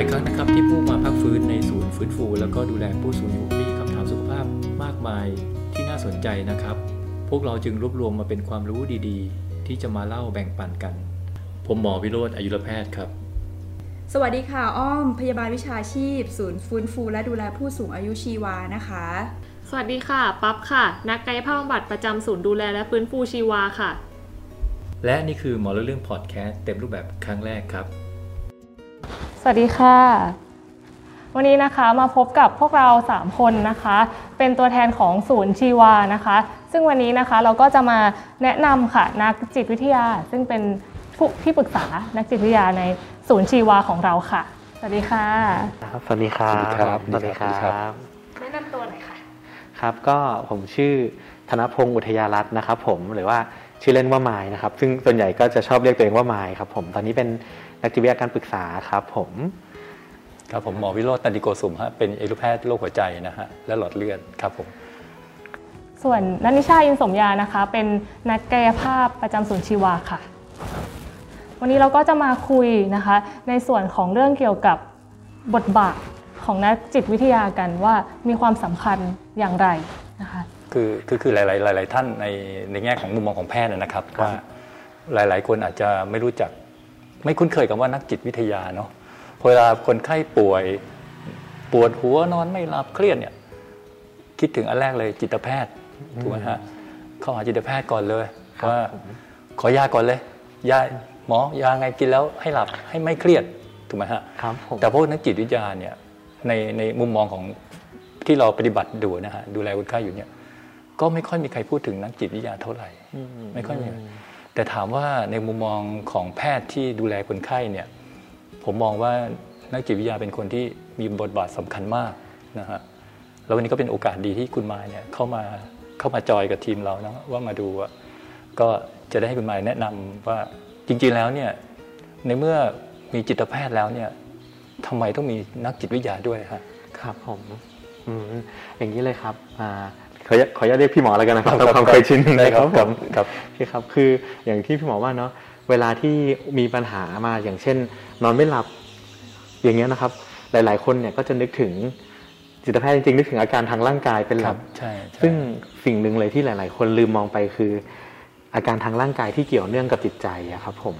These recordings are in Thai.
ลายครั้งนะครับที่ผู้มาพักฟื้นในศูนย์ฟื้นฟู แล้วก็ดูแลผู้สูงอายุมีคำถามสุขภาพมากมายที่น่าสนใจนะครับ พวกเราจึงรวบรวมมาเป็นความรู้ดีๆ ที่จะมาเล่าแบ่งปันกัน ผมหมอวิโรธอายุรแพทย์ครับ สวัสดีค่ะ อ้อม พยาบาลวิชาชีพ ศูนย์ฟื้นฟู และดูแลผู้สูงอายุชีวานะคะ สวัสดีค่ะ ปั๊บค่ะ นักกายภาพบำบัดประจำศูนย์ดูแลและฟื้นฟูชีวาค่ะ และนี่คือหมอเรื่องพอดแคสต์เต็มรูปแบบครั้งแรกครับ สวัสดีค่ะ วันนี้นะคะมาพบกับพวกเรา 3 คนนะคะ เป็นตัวแทนของศูนย์ชีวานะคะ ซึ่งวันนี้นะคะเราก็จะมาแนะนำค่ะนักจิตวิทยา ซึ่งเป็นผู้ที่ปรึกษานักจิตวิทยาในศูนย์ชีวาของเราค่ะ สวัสดีค่ะ ครับสวัสดีครับ สวัสดีครับสวัสดีครัสวัสดีครับบแนะนำตัวหน่อยค่ะ ครับก็ผมชื่อธนพงศ์อุทยารัตน์นะครับผมหรือว่า ชื่อเล่นว่าไมายนะครับ ซึ่งส่วนใหญ่ก็จะชอบเรียกตัวเองว่าไมายครับ ผมตอนนี้เป็นนักจิตวิทยาการปรึกษาครับ ผมครับผมหมอวิโรจน์ตันติโกสุมฮะเป็นเอรุแพทย์โรคหัวใจนะฮะและหลอดเลือดครับผมส่วนนันนิชาอินสมยานะคะ เป็นนักกายภาพประจำศูนย์ชีวาค่ะ วันนี้เราก็จะมาคุยนะคะ ในส่วนของเรื่องเกี่ยวกับบทบาทของนักจิตวิทยากันว่ามีความสำคัญอย่างไรนะคะ คือคือคือหลาย ๆ หลาย ๆ ท่านในในแง่ของมุมมองของแพทย์นะครับว่าหลาย ๆ คนอาจจะไม่รู้จักไม่คุ้นเคยกับว่านักจิตวิทยาเนาะพอเวลาคนไข้ป่วยปวดหัวนอนไม่หลับเครียดเนี่ยคิดถึงอันแรกเลยจิตแพทย์ถูกไหมฮะเข้าหาจิตแพทย์ก่อนเลยว่าขอยาก่อนเลยยาหมอยาไงกินแล้วให้หลับให้ไม่เครียดถูกไหมฮะครับผมแต่พวกนักจิตวิทยาเนี่ยในในมุมมองของที่เราปฏิบัติดูนะฮะดูแลคนไข้อยู่เนี่ย ก็ไม่ค่อยมีใครพูดถึงนักจิตวิทยาเท่าไหร่ไม่ค่อยมีแต่ถามว่าในมุมมองของแพทย์ที่ดูแลคนไข้เนี่ยผมมองว่านักจิตวิทยาเป็นคนที่มีบทบาทสำคัญมากนะฮะแล้ววันนี้ก็เป็นโอกาสดีที่คุณมายเนี่ยเข้ามาเข้ามาจอยกับทีมเรานะว่ามาดูว่าก็จะได้ให้คุณมายแนะนำว่าจริงๆแล้วเนี่ยในเมื่อมีจิตแพทย์แล้วเนี่ยทำไมต้องมีนักจิตวิทยาด้วยฮะครับผมอืมอย่างนี้เลยครับอ่า ขออนุญาตขออนุญาตเรียกพี่หมอแล้วกันนะครับครับตามความเคยชินได้ครับผมครับโอเคครับคืออย่างที่พี่หมอว่าเนาะเวลาที่มีปัญหามาอย่างเช่น นอนไม่หลับอย่างเงี้ยนะครับ หลาย ๆ คนเนี่ยก็จะนึกถึงจิตแพทย์จริงๆนึกถึงอาการทางร่างกายเป็นหคลัรักบใช่ใช่ซึ่งสิ่งหนึ่งเลยที่หลาย ๆ คนลืมมองไปคือ อาการทางร่างกายที่เกี่ยวเนื่องกับจิตใจอะครับผม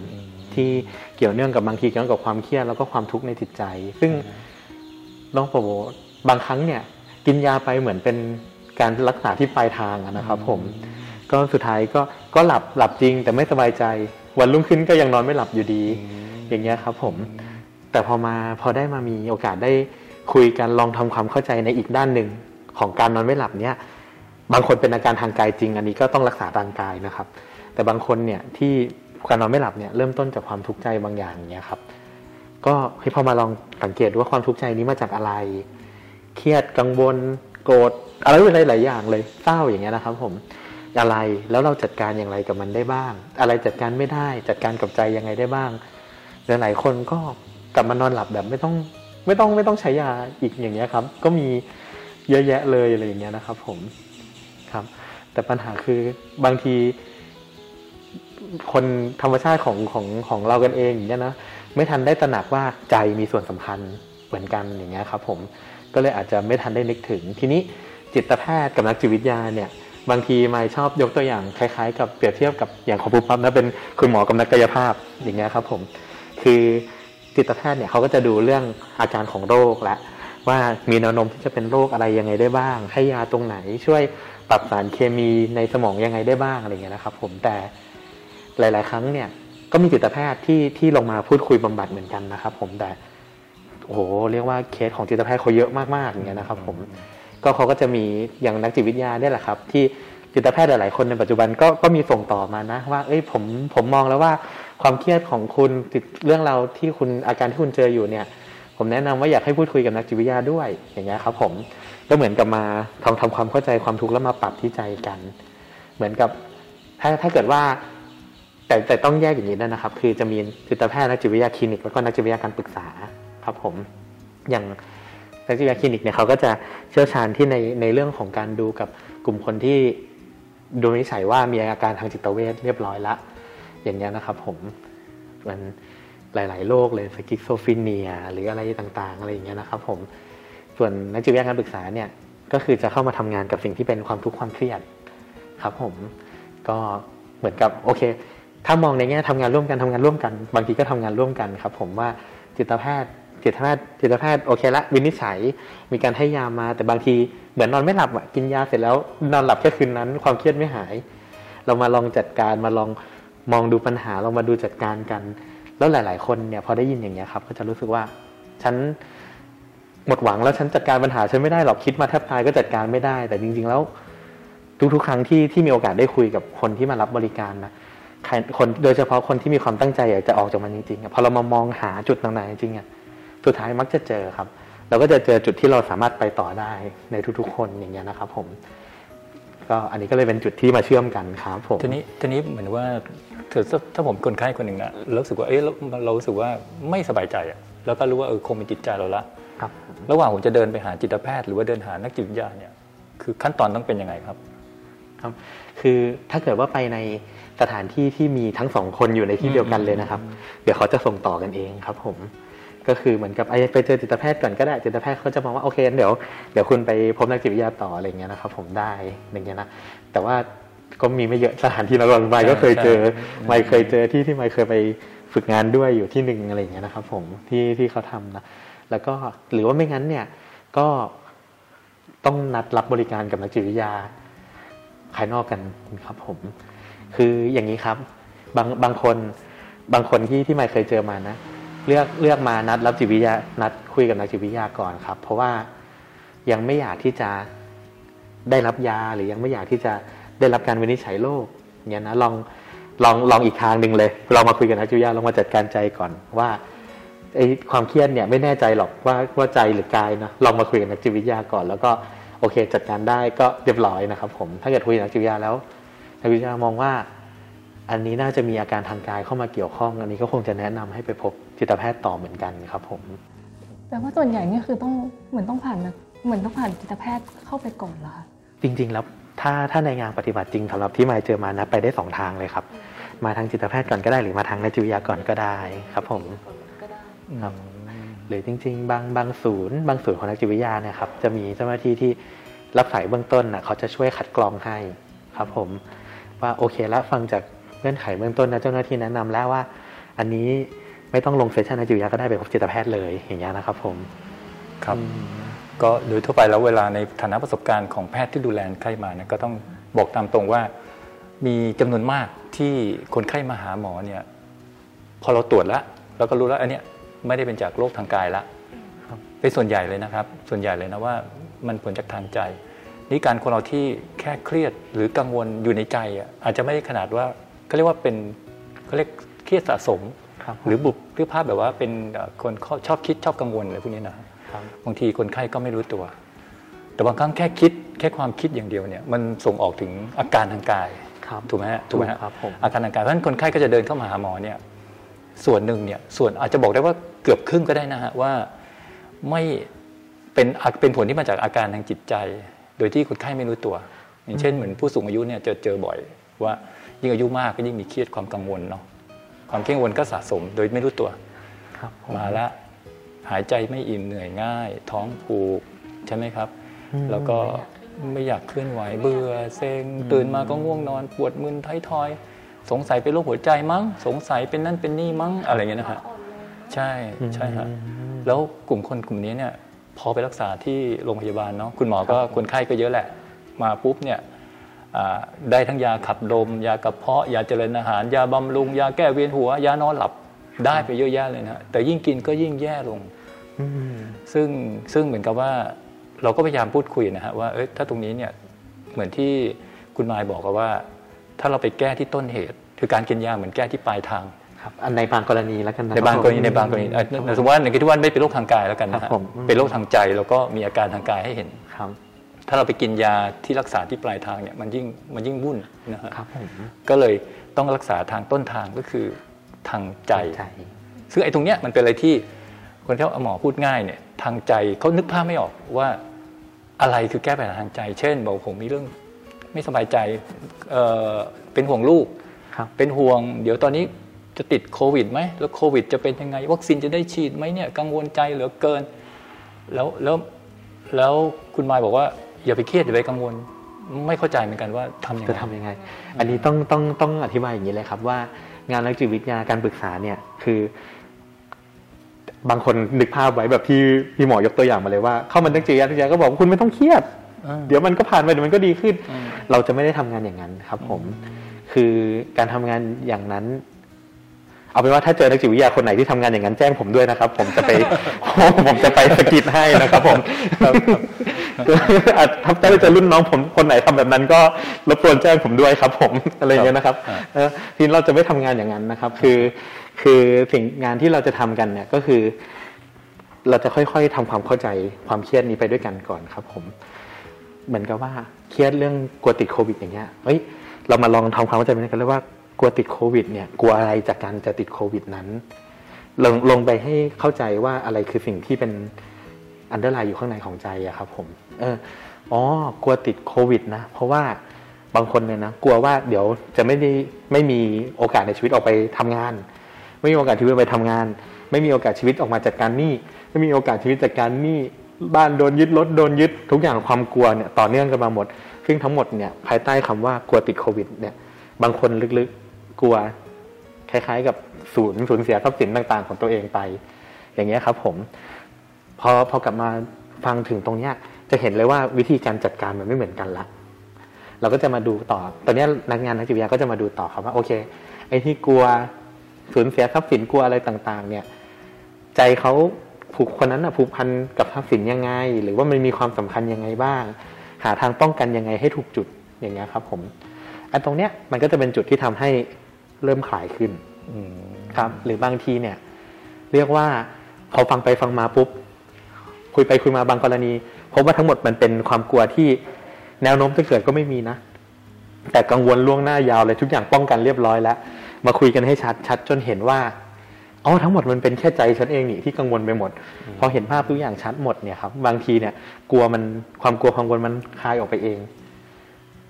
ที่เกี่ยวเนื่องกับบางทีเกี่ยวเนื่องกับความเครียดแล้วก็ความทุกข์ในจิตใจ ซึ่งน้องโปรโมบางครั้งเนี่ยกินยาไปเหมือนเป็น การรักษาที่ปลายทางอะนะครับผมก็สุดท้ายก็ก็หลับหลับจริง แต่ไม่สบายใจ วันรุ่งขึ้นก็ยังนอนไม่หลับอยู่ดี อย่างเงี้ยครับผมแต่พอมาพอได้มามีโอกาสได้คุยกันลองทำความเข้าใจในอีกด้านหนึ่งของการนอนไม่หลับเนี่ยบางคนเป็นอาการทางกายจริง อันนี้ก็ต้องรักษาทางกายนะครับ แต่บางคนเนี่ยที่การนอนไม่หลับเนี่ยเริ่มต้นจากความทุกข์ใจบางอย่างอย่างเงี้ยครับ ก็ให้พอมาลองสังเกตดูว่าความทุกข์ใจนี้มาจากอะไร เครียดกังวล โกรธอะไรหลายๆอย่างเลยเศร้าอย่างเงี้ยนะครับ ผมอะไรแล้วเราจัดการอย่างไรกับมันได้บ้าง อะไรจัดการไม่ได้ จัดการกับใจยังไงได้บ้างหลายๆคนก็กลับมานอนหลับแบบไม่ต้องไม่ต้องไม่ต้องใช้ยาอีกอย่างเงี้ยครับ ก็มีเยอะแยะเลยอะไรอย่างเงี้ยนะครับ ผมครับ แต่ปัญหาคือบางที คนธรรมชาติของของของเรากันเองอย่างเงี้ยนะไม่ทันได้ตระหนักว่าใจมีส่วนสำคัญเหมือนกันอย่างเงี้ยครับ ผม ก็เลยอาจจะไม่ทันได้นึกถึง ทีนี้จิตแพทย์กับนักจิตวิทยาเนี่ยบางทีไม่ชอบยกตัวอย่างคล้ายๆ กับเปรียบเทียบกับอย่างของปุ๊บปั๊บนะเป็นคุณหมอกับนักกายภาพอย่างเงี้ยครับผมคือจิตแพทย์เนี่ยเขาก็จะดูเรื่องอาการของโรคและว่ามีแนวโน้มที่จะเป็นโรคอะไรยังไงได้บ้าง ให้ยาตรงไหนช่วยปรับสารเคมีในสมองยังไงได้บ้างอะไรเงี้ยนะครับ ผมแต่หลาย ๆ ครั้งเนี่ยก็มีจิตแพทย์ที่ที่ลงมาพูดคุยบำบัดเหมือนกันนะครับ ผมแต่ โอ้โหเรียกว่าเคสของจิตแพทย์เขาเยอะมากๆอย่างเงี้ยนะครับผมก็เขาก็จะมีอย่างนักจิตวิทยาเนี่ยแหละครับ ที่จิตแพทย์หลายๆคนในปัจจุบันก็ก็มีส่งต่อมานะว่า เอ้ยผมผมมองแล้วว่าความเครียดของคุณติดเรื่องเราวที่คุณอาการที่คุณเจออยู่เนี่ย ผมแนะนำว่าอยากให้พูดคุยกับนักจิตวิทยาด้วยอย่างเงี้ยครับ ผมก็เหมือนกับมาทำทำความเข้าใจความทุกข์แล้วมาปรับที่ใจกัน เหมือนกับถ้าถ้าเกิดว่า แต่แต่ต้องแยกอย่างนี้ด้วยนะครับ คือจะมีจิตแพทย์นักจิตวิทยาคลินิกแล้วก็นักจิตวิทยาการปรึกษา ครับผมอย่างนักจิตวิทยาคลินิกเนี่ยเขาก็จะเชี่ยวชาญที่ในในเรื่องของการดูกับกลุ่มคนที่วินิจฉัยว่ามีอาการทางจิตเวชเรียบร้อยละ อย่างเงี้ยนะครับผมมันหลาย ๆ โรคเลย schizophrenia หรืออะไรต่าง ๆ อะไรอย่างเงี้ยนะครับผมส่วนนักจิตวิทยาการปรึกษาเนี่ยก็คือจะเข้ามาทำงานกับสิ่งที่เป็นความทุกข์ความเครียดครับผมก็เหมือนกับโอเค ถ้ามองในแง่ทำงานร่วมกันทำงานร่วมกัน บางทีก็ทำงานร่วมกันครับ ผมว่าจิตแพทย์ จิตแพทย์จิตแพทย์โอเคละวินิจฉัยมีการให้ยามา แต่บางทีเหมือนนอนไม่หลับอะกินยาเสร็จแล้ว นอนหลับแค่คืนนั้น ความเครียดไม่หาย เรามาลองจัดการมาลองมองดูปัญหาเรามาดูจัดการกัน แล้วหลาย ๆ คนเนี่ยพอได้ยินอย่างเงี้ยครับ ก็จะรู้สึกว่าฉันหมดหวังแล้วฉันจัดการปัญหาฉันไม่ได้หรอกคิดมาแทบตายก็จัดการไม่ได้ แต่จริง ๆ แล้ว ทุก ๆ ครั้งที่ที่มีโอกาสได้คุยกับคนที่มารับบริการนะคนโดยเฉพาะคนที่มีความตั้งใจอยากจะออกจากมันจริงๆพอเรามามองหาจุดต่างๆจริงๆอะ สุดท้ายมักจะเจอครับ เราก็จะเจอจุดที่เราสามารถไปต่อได้ในทุกๆ คนอย่างเงี้ยนะครับผมก็อันนี้ก็เลยเป็นจุดที่มาเชื่อมกันครับผมทีนี้ทีนี้เหมือนว่าถ้าถ้าผมคนไข้คนหนึ่งนะเรารู้สึกว่าเอ๊ะเราเรารู้สึกว่าไม่สบายใจอะแล้วก็รู้ว่าเออคงเป็นจิตใจเราละครับระหว่างผมจะเดินไปหาจิตแพทย์หรือว่าเดินหานักจิตวิทยาเนี่ยคือขั้นตอนต้องเป็นยังไงครับครับ คือถ้าเกิดว่าไปในสถานที่ที่มีทั้งสองคนอยู่ในที่เดียวกันเลยนะครับ เดี๋ยวเขาจะส่งต่อกันเองครับผม ก็คือเหมือนกับไอ้ไปเจอจิตแพทย์ก่อนก็ได้จิตแพทย์เขาจะมองว่าโอเคงั้นเดี๋ยวเดี๋ยวคุณไปพบนักจิตวิทยาต่ออะไรเงี้ยนะครับผมได้อย่างเงี้ยนะแต่ว่าก็มีไม่เยอะสถานที่นะบางไมค์ก็เคยเจอใช่ไมค์เคยเจอที่ที่ไมค์เคยไปฝึกงานด้วยอยู่ที่หนึ่งอะไรอย่างเงี้ยนะครับ ผมที่ที่เขาทำนะแล้วก็หรือว่าไม่งั้นเนี่ยก็ต้องนัดรับบริการกับนักจิตวิทยาภายนอกกันครับผม คืออย่างนี้ครับ บางบางคนบางคนที่ที่ไม่เคยเจอมานะ เลือกเลือกมานัดรับจิตวิทยานัดคุยกับนักจิตวิทยาก่อนครับ เพราะว่ายังไม่อยากที่จะได้รับยาหรือยังไม่อยากที่จะได้รับการวินิจฉัยโรคเนี่ยนะลองลองลองอีกทางหนึ่งเลยเรามาคุยกับนักจิตวิทยาลองมาจัดการใจก่อนว่าไอ้ความเครียดเนี่ยไม่แน่ใจหรอกว่าว่าใจหรือกายนะลองมาคุยกับนักจิตวิทยาก่อน แล้วก็โอเค จัดการได้ก็เรียบร้อยนะครับ ผมถ้าเกิดคุยกับนักจิตวิทยาแล้วนักวิทยามองว่า อันนี้น่าจะมีอาการทางกายเข้ามาเกี่ยวข้อง อันนี้ก็คงจะแนะนำให้ไปพบ จิตแพทย์ต่อเหมือนกันครับผม แต่ว่าส่วนใหญ่นี่คือต้องเหมือนต้องผ่านนะเหมือนต้องผ่านจิตแพทย์เข้าไปก่อนเหรอคะจริง ๆ แล้วถ้าถ้าในงานปฏิบัติจริงสำหรับที่มายเจอมานะไปได้สองทางเลยครับ มาทางจิตแพทย์ก่อนก็ได้หรือมาทางนักจิตวิทยาก่อนก็ได้ครับผมครับหรือจริง ๆ บางบางศูนย์ บางศูนย์ของนักจิตวิทยาเนี่ยครับจะมีเจ้าหน้าที่ที่รับสายเบื้องต้นนะเขาจะช่วยคัดกรองให้ครับผมว่าโอเคแล้วฟังจากเงื่อนไขเบื้องต้นนะเจ้าหน้าที่แนะนำแล้วว่า อันนี้ ไม่ต้องลงเซสชันนักจิตวิทยาก็ได้ไปพบจิตแพทย์เลยอย่างเงี้ยนะครับผมครับก็โดยทั่วไปแล้วเวลาในฐานะประสบการณ์ของแพทย์ที่ดูแลคนไข้มาเนี่ยก็ต้องบอกตามตรงว่า มีจำนวนมากที่คนไข้มาหาหมอเนี่ยพอเราตรวจแล้วเราก็รู้แล้วอันเนี้ยไม่ได้เป็นจากโรคทางกายละเป็นส่วนใหญ่เลยนะครับ ส่วนใหญ่เลยนะว่ามันผลจากทางใจนี่การคนเราที่แค่เครียดหรือกังวลอยู่ในใจอะอาจจะไม่ได้ขนาดว่าเขาเรียกว่าเป็นเขาเรียกเครียดสะสม ครับหรือบุบหรือภาพแบบว่าเป็นเอ่อคนชอบคิดชอบกังวลอะไรพวกนี้นะครับบางทีคนไข้ก็ไม่รู้ตัว แต่บางครั้งแค่คิดแค่ความคิดอย่างเดียวเนี่ยมันส่งออกถึงอาการทางกายครับถูกไหมฮะถูกไหมฮะครับผมอาการทางกายเพราะฉะนั้นคนไข้ก็จะเดินเข้ามาหาหมอเนี่ยส่วนหนึ่งเนี่ยส่วนอาจจะบอกได้ว่าเกือบครึ่งก็ได้นะฮะว่าไม่เป็นอาเป็นผลที่มาจากอาการทางจิตใจ โดยที่คนไข้ไม่รู้ตัว อย่างเช่นเหมือนผู้สูงอายุเนี่ยเจอเจอบ่อย ว่ายิ่งอายุมากก็ยิ่งมีเครียดความกังวลเนาะ ความเครียดกังวลก็สะสมโดยไม่รู้ตัวครับผมมาละหายใจไม่อิ่มเหนื่อยง่าย ท้องผูกใช่ไหมครับอืมแล้วก็ไม่อยากเคลื่อนไหวเบื่อเซ็งตื่นมาก็ง่วงนอน ปวดมึนท้ายทอย สงสัยเป็นโรคหัวใจมั้ง สงสัยเป็นนั่นเป็นนี่มั้งอะไรอย่างเงี้ยนะฮะใช่ใช่ฮะแล้วกลุ่มคนกลุ่มนี้เนี่ยพอไปรักษาที่โรงพยาบาลเนาะคุณหมอก็คนไข้ก็เยอะแหละ มาปุ๊บเนี่ยอ่า ได้ทั้งยาขับลม ยากระเพาะ ยาเจริญอาหาร ยาบำรุง ยาแก้เวียนหัว ยานอนหลับได้ไปเยอะแยะเลยนะฮะแต่ยิ่งกินก็ยิ่งแย่ลงอืมซึ่งซึ่งเหมือนกับว่าเราก็พยายามพูดคุยนะฮะว่าเอ้ยถ้าตรงนี้เนี่ยเหมือนที่คุณมายบอกกันว่า ถ้าเราไปแก้ที่ต้นเหตุ คือการกินยาเหมือนแก้ที่ปลายทางครับอันในบางกรณีแล้วกันนะในบางกรณีผมในบางกรณีเอ่อสมมติว่าในที่ว่าไม่เป็นโรคทางกายแล้วกันนะครัฮะบผมอืมเป็นโรคทางใจแล้วก็มีอาการทางกายให้เห็นครับ ถ้าเราไปกินยาที่รักษาที่ปลายทางเนี่ยมันยิ่งมันยิ่งวุ่นนะฮะครับผมก็เลยต้องรักษาทางต้นทางก็คือทางใจใจ ซึ่งไอ้ตรงเนี้ยมันเป็นอะไรที่คนที่หมอพูดง่ายเนี่ยทางใจเขานึกภาพไม่ออกว่าอะไรคือแก้ปัญหาทางใจ เช่นบอกผมมีเรื่องไม่สบายใจเอ่อเป็นห่วงลูกครับเป็นห่วง เดี๋ยวตอนนี้จะติดโควิดไหมแล้วโควิดจะเป็นยังไง วัคซีนจะได้ฉีดไหมเนี่ยกังวลใจเหลือเกิน แล้วแล้วแล้วคุณมายบอกว่า อย่าไปเครียดอย่าไปกังวล ไม่เข้าใจเหมือนกันว่าทำยังจะไงทำยังไง อันนี้ต้องต้องต้องอธิบายอย่างนี้เลยครับว่า งานนักจิตวิทยาการปรึกษาเนี่ยคือบางคนนึกภาพไว้แบบที่พี่หมอยกตัวอย่างมาเลยว่าเข้ามานักจิตวิทยาก็บอกว่าคุณไม่ต้องเครียดอ่าเดี๋ยวมันก็ผ่านไปเดี๋ยวมันก็ดีขึ้นอืมเราจะไม่ได้ทำงานอย่างนั้นครับ ผม คือการทำงานอย่างนั้น เอาเป็นว่าถ้าเจอนักจิตวิทยาคนไหนที่ทำงานอย่างนั้นแจ้งผมด้วยนะครับ ผมจะไปผมจะไปสกิดให้นะครับ ผมอาจ ถ้าจะรุ่นน้องผมคนไหนทำแบบนั้น ก็รบกวนแจ้งผมด้วยครับ ผมอะไรอย่างเงี้ยนะครับครับเออทีนี้เราจะไม่ทำงานอย่างนั้นนะครับ คือคือสิ่งงานที่เราจะทำกันเนี่ยก็คือ เราจะค่อยๆทำความเข้าใจความเครียดนี้ไปด้วยกันก่อนครับ ผม เหมือนกับว่าเครียดเรื่องกลัวติดโควิด อย่างเงี้ยเฮ้ยเรามาลองทำความเข้าใจไปด้วยกันเลยว่ากลัวติดโควิด เนี่ย กลัวอะไรจากการจะติดโควิดนั้นลงลงไปให้เข้าใจว่าอะไรคือสิ่งที่เป็น underline อยู่ข้างในของใจอะครับผม เอออ๋อกลัวติดโควิดนะ เพราะว่าบางคนเนี่ยนะกลัวว่าเดี๋ยวจะไม่ได้ไม่มีโอกาสในชีวิตออกไปทำงาน ไม่มีโอกาสชีวิตไปทำงาน ไม่มีโอกาสชีวิตออกมาจัดการหนี้ไม่มีโอกาสชีวิตจัดการหนี้บ้านโดนยึดรถโดนยึดทุกอย่างความกลัวเนี่ยต่อเนื่องกันมาหมด ซึ่งทั้งหมดเนี่ยภายใต้คำว่ากลัวติดโควิดเนี่ยบางคนลึกๆกลัวคล้ายๆ กับศูนย์สูญเสียทรัพย์สินต่าง ๆ ของตัวเองไป อย่างเงี้ยครับผมพอพอกลับมาฟังถึงตรงเนี้ย จะเห็นเลยว่าวิธีการจัดการมันไม่เหมือนกันละ เราก็จะมาดูต่อ ตอนนี้นักงานนักจิตวิทยาก็จะมาดูต่อครับว่าโอเค ไอ้ที่กลัวสูญเสียทรัพย์สินกลัวอะไรต่าง ๆ เนี่ย ใจเขาผูกคนนั้นอะผูกพันกับทรัพย์สินยังไง หรือว่ามันมีความสำคัญยังไงบ้าง หาทางป้องกันยังไงให้ถูกจุดอย่างเงี้ยครับ ผมอันตรงเนี้ยมันก็จะเป็นจุดที่ทำให้เริ่มคลายขึ้นครับ หรือบางทีเนี่ย เรียกว่าพอฟังไปฟังมาปุ๊บคุยไปคุยมาบางกรณี บว่าทั้งหมดมันเป็นความกลัวที่แนวโน้มจะเกิดก็ไม่มีนะ แต่กังวลล่วงหน้ายาวเลยทุกอย่างป้องกันเรียบร้อยแล้ว มาคุยกันให้ชัดชัดจนเห็นว่าอ๋อทั้งหมดมันเป็นแค่ใจฉันเองนี่ที่กังวลไปหมด พอเห็นภาพทุกอย่างชัดหมดเนี่ยครับ บางทีเนี่ย กลัวมันความกลัวความกังวลมันคลายออกไปเอง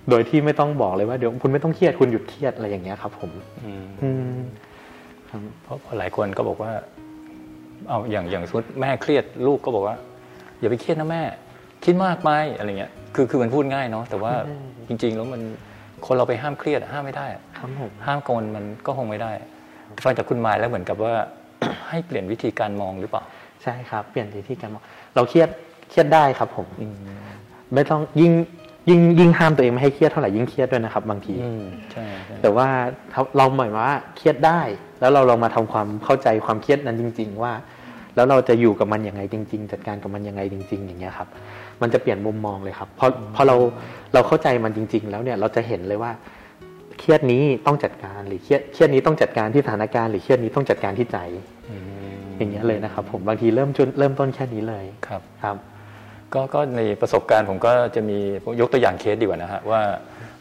โดยที่ไม่ต้องบอกเลยว่าเดี๋ยวคุณไม่ต้องเครียดคุณหยุดเครียดอะไรอย่างเงี้ยครับ ผม อืมอืมครับเพราะเพราะหลายคนก็บอกว่า เอาอย่างอย่างสมมติแม่เครียดลูกก็บอกว่า อย่าไปเครียดนะแม่ คิดมากไปอะไรเงี้ยคือคือมันพูดง่ายเนาะแต่ว่าจริง ๆ แล้วมันคนเราไปห้ามเครียดอะห้ามไม่ได้อะครับผมห้ามกังวลมันก็คงไม่ได้ฟังจากคุณหมายแล้วเหมือนกับว่าให้เปลี่ยนวิธีการมองหรือเปล่า ใช่ครับ เปลี่ยนวิธีการมอง เราเครียดเครียดได้ครับผมไม่ต้องยิ่งยิ่งยิ่งห้ามตัวเองไม่ให้เครียดเท่าไหร่ยิ่งเครียดด้วยนะครับ บางทีอืมใช่ใช่แต่ว่าถ้าเราหมายว่าเครียดได้ แล้วเราลองมาทำความเข้าใจความเครียดนั้นจริง ๆ ว่า แล้วเราจะอยู่กับมันยังไงจริง ๆ จัดการกับมันยังไงจริง ๆ อย่างเงี้ยครับ มันจะเปลี่ยนมุมมองเลยครับพอพอเราเราเข้าใจมันจริง ๆ แล้วเนี่ยเราจะเห็นเลยว่า เครียดนี้ต้องจัดการหรือเครียดเครียดนี้ต้องจัดการที่สถานการณ์หรือเครียดนี้ต้องจัดการที่ใจอืมอย่างเงี้ยเลยนะครับ ผมบางทีเริ่มจุดเริ่มต้นแค่นี้เลยครับครับ ก็ก็ในประสบการณ์ผมก็จะมียกตัวอย่างเคสดีกว่านะฮะว่า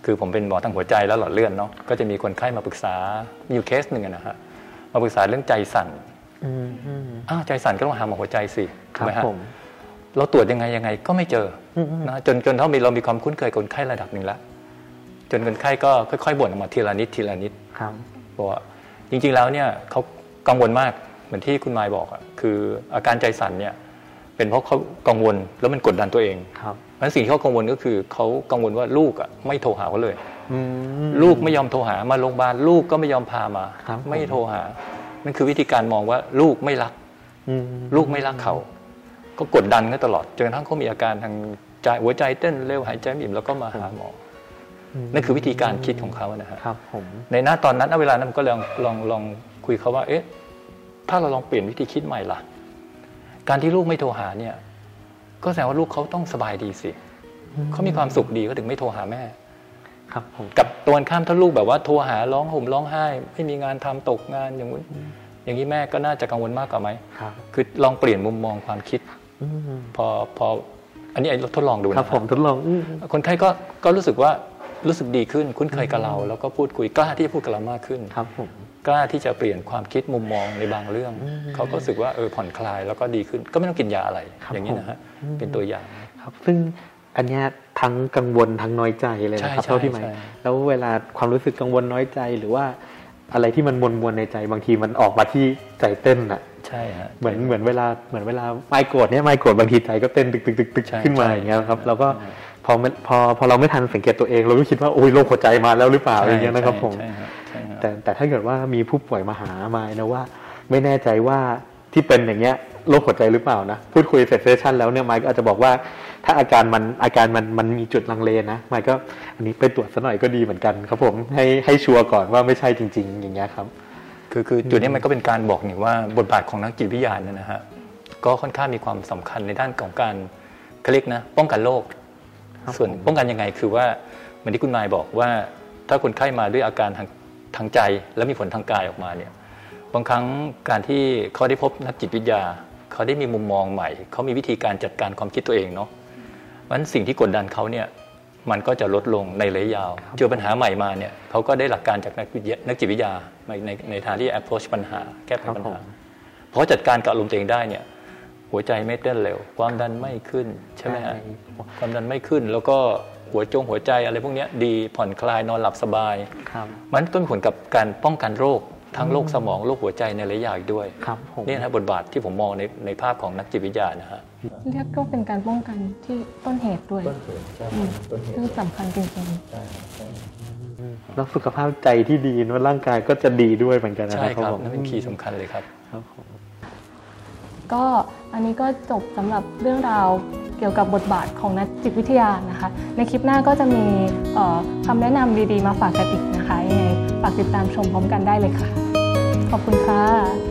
คือผมเป็นหมอทางหัวใจแล้วหลอดเลือดเนาะก็จะมีคนไข้มาปรึกษามีอยู่เคสหนึ่งอะนะฮะมาปรึกษาเรื่องใจสั่นอืมอืมอ้าวใจสั่นก็ต้องหาหมอหัวใจสิคถูกรับไหมฮะผม เราตรวจยังไงยังไงก็ไม่เจออมอืมนะจนจนเท่ามีเรามีความคุ้นเคยกับคนไข้ระดับหนึ่งแล้วจนคนไข้ก็ค่อยๆบ่นออกมาทีละนิดทีละนิดครับบอกว่าจริง ๆแล้วเนี่ยเขากังวลมากเหมือนที่คุณมายบอกอะคืออาการใจสั่นเนี่ย เป็นเพราะเขากังวลแล้วมันกดดันตัวเองครับเพราะฉะนั้นสิ่งที่เขากังวลก็คือเขากังวลว่าลูกอะไม่โทรหาเขาเลยอืมลูกไม่ยอมโทรหามาโรงพยาบาลลูกก็ไม่ยอมพามาครับไม่โทรหานั่นคือวิธีการมองว่าลูกไม่รักอืมลูกไม่รักเขา ก็กดดันกันตลอดจนกระทั่งเขามีอาการทางใจหัวใจเต้นเร็วหายใจไม่อิ่มแล้วก็มาหาหมออนั่นคือวิธีการคิดของเขานะฮะครับผมในหน้าตอนนั้นณเวลานั้นผมก็ลองลองลองคุยเขาว่า เอ๊ะ ถ้าเราลองเปลี่ยนวิธีคิดใหม่ล่ะ การที่ลูกไม่โทรหาเนี่ย ก็แสดงว่าลูกเขาต้องสบายดีสิเขามีความสุขดีเขาถึงไม่โทรหาแม่ ครับผมกับตัวข้ามถ้าลูกแบบว่าโทรหาร้องห่มร้องไห้ ไม่มีงานทำตกงานอย่างนู้นอย่างนี้แม่ก็น่าจะกังวลมากกว่าไหมครับ คือลองเปลี่ยนมุมมองความคิดอืม พอพออันนี้ไอ้ทดลองดูคนะรับผมทดลองอืมคนไข้ก็ก็รู้สึกว่ารู้สึกดีขึ้นคุ้นเคยกับเรา แล้วก็พูดคุยกล้าที่จะพูดกับเรามากขึ้นครับผมกล้าที่จะเปลี่ยนความคิดมุมมองในบางเรื่อง เขาก็รู้สึกว่าเออผ่อนคลายแล้วก็ดีขึ้นก็ไม่ต้องกินยาอะไร อย่างนี้นะฮะเป็นตัวอย่างครับ ซึ่งอันเนี้ยทั้งกังวลทั้งน้อยใจเลยนะครับใช่เท่าที่หมายใช่แล้วเวลาความรู้สึกกังวลน้อยใจหรือว่าอะไรที่มันมวนมวนๆในใจบางทีมันออกมาที่ใจเต้นอะ ใช่ฮะเหมือนเหมือนเวลาเหมือนเวลาไม่โกรธเนี่ยไม่โกรธบางทีใจก็เต้นตึกตึกตึกตึกใช่ขึ้นมาใช่อย่างเงี้ยครับใช่เราก็ใช่พอไม่พอพอเราไม่ทันสังเกตตัวเอง เราก็คิดว่าโอ้ยโรคหัวใจมาแล้วหรือเปล่าอย่างเงี้ยนะครับผมใช่ฮะใช่ฮะแต่แต่ถ้าเกิดว่ามีผู้ป่วยมาหามานะว่า ไม่แน่ใจว่าที่เป็นอย่างเงี้ยโรคหัวใจหรือเปล่านะพูดคุยเสร็จเซสชั่นแล้วเนี่ยไมค์ก็อาจจะบอกว่า ถ้าอาการมันอาการมันมันมีจุดลังเลนะไมค์ก็อันนี้ไปตรวจซะหน่อยก็ดีเหมือนกันครับผมให้ให้ชัวร์ก่อนว่าไม่ใช่จริง ๆ อย่างเงี้ยครับ คือคือจุดนี้มันก็เป็นการบอกนี่ว่าบทบาทของนักจิตวิทยาเนี่ยนะฮะก็ค่อนข้างมีความสำคัญในด้านของการเขาเรียกนะป้องกันโรคครับส่วนผมป้องกันยังไงคือว่าเหมือนที่คุณนายบอกว่าถ้าคนไข้มาด้วยอาการทางทางใจ แล้วมีผลทางกายออกมาเนี่ยบางครั้งการที่เขาได้พบนักจิตวิทยา เขาได้มีมุมมองใหม่ เขามีวิธีการจัดการความคิดตัวเองเนาะมันสิ่งที่กดดันเขาเนี่ย มันก็จะลดลงในระยะยาวเจอปัญหาใหม่มาเนี่ยเขาก็ได้หลักการจากนักวิทยานักจิตวิทยาในในในทางที่ approach ปัญหาแก้ไขปัญครับหาผมเพราะจัดการกับอารมณ์ตัวเองได้เนี่ยหัวใจไม่เต้นเร็ว ความดันไม่ขึ้นใช่ไหมฮะความดันไม่ขึ้นแล้วก็หัวจงหัวใจอะไรพวกเนี้ยดีผ่อนคลายนอนหลับสบายครับมันก็มีผลกับการป้องกันโรคทั้งโรคสมองโรคหัวใจในระยะยาวอีกด้วยครับผมนี่นะบทบาทที่ผมมองในในภาพของนักจิตวิทยานะฮะ เรียกก็เป็นการป้องกันที่ต้นเหตุด้วยอืมซึ่งสำคัญจริงๆแล้วสุขภาพใจที่ดีนวดร่างกายก็จะดีด้วยเหมือนกันนะใช่คครัรับบผมนั่นเป็นคีย์สำคัญเลยครับครับผมก็อันนี้ก็จบสำหรับเรื่องราวเกี่ยวกับบทบาทของนักจิตวิทยานะคะ ในคลิปหน้าก็จะมีเอ่อคำแนะนำดีๆ มาฝากกันอีกนะคะยังไงฝากติดตามชมพร้อมกันได้เลยค่ะ ขอบคุณค่ะ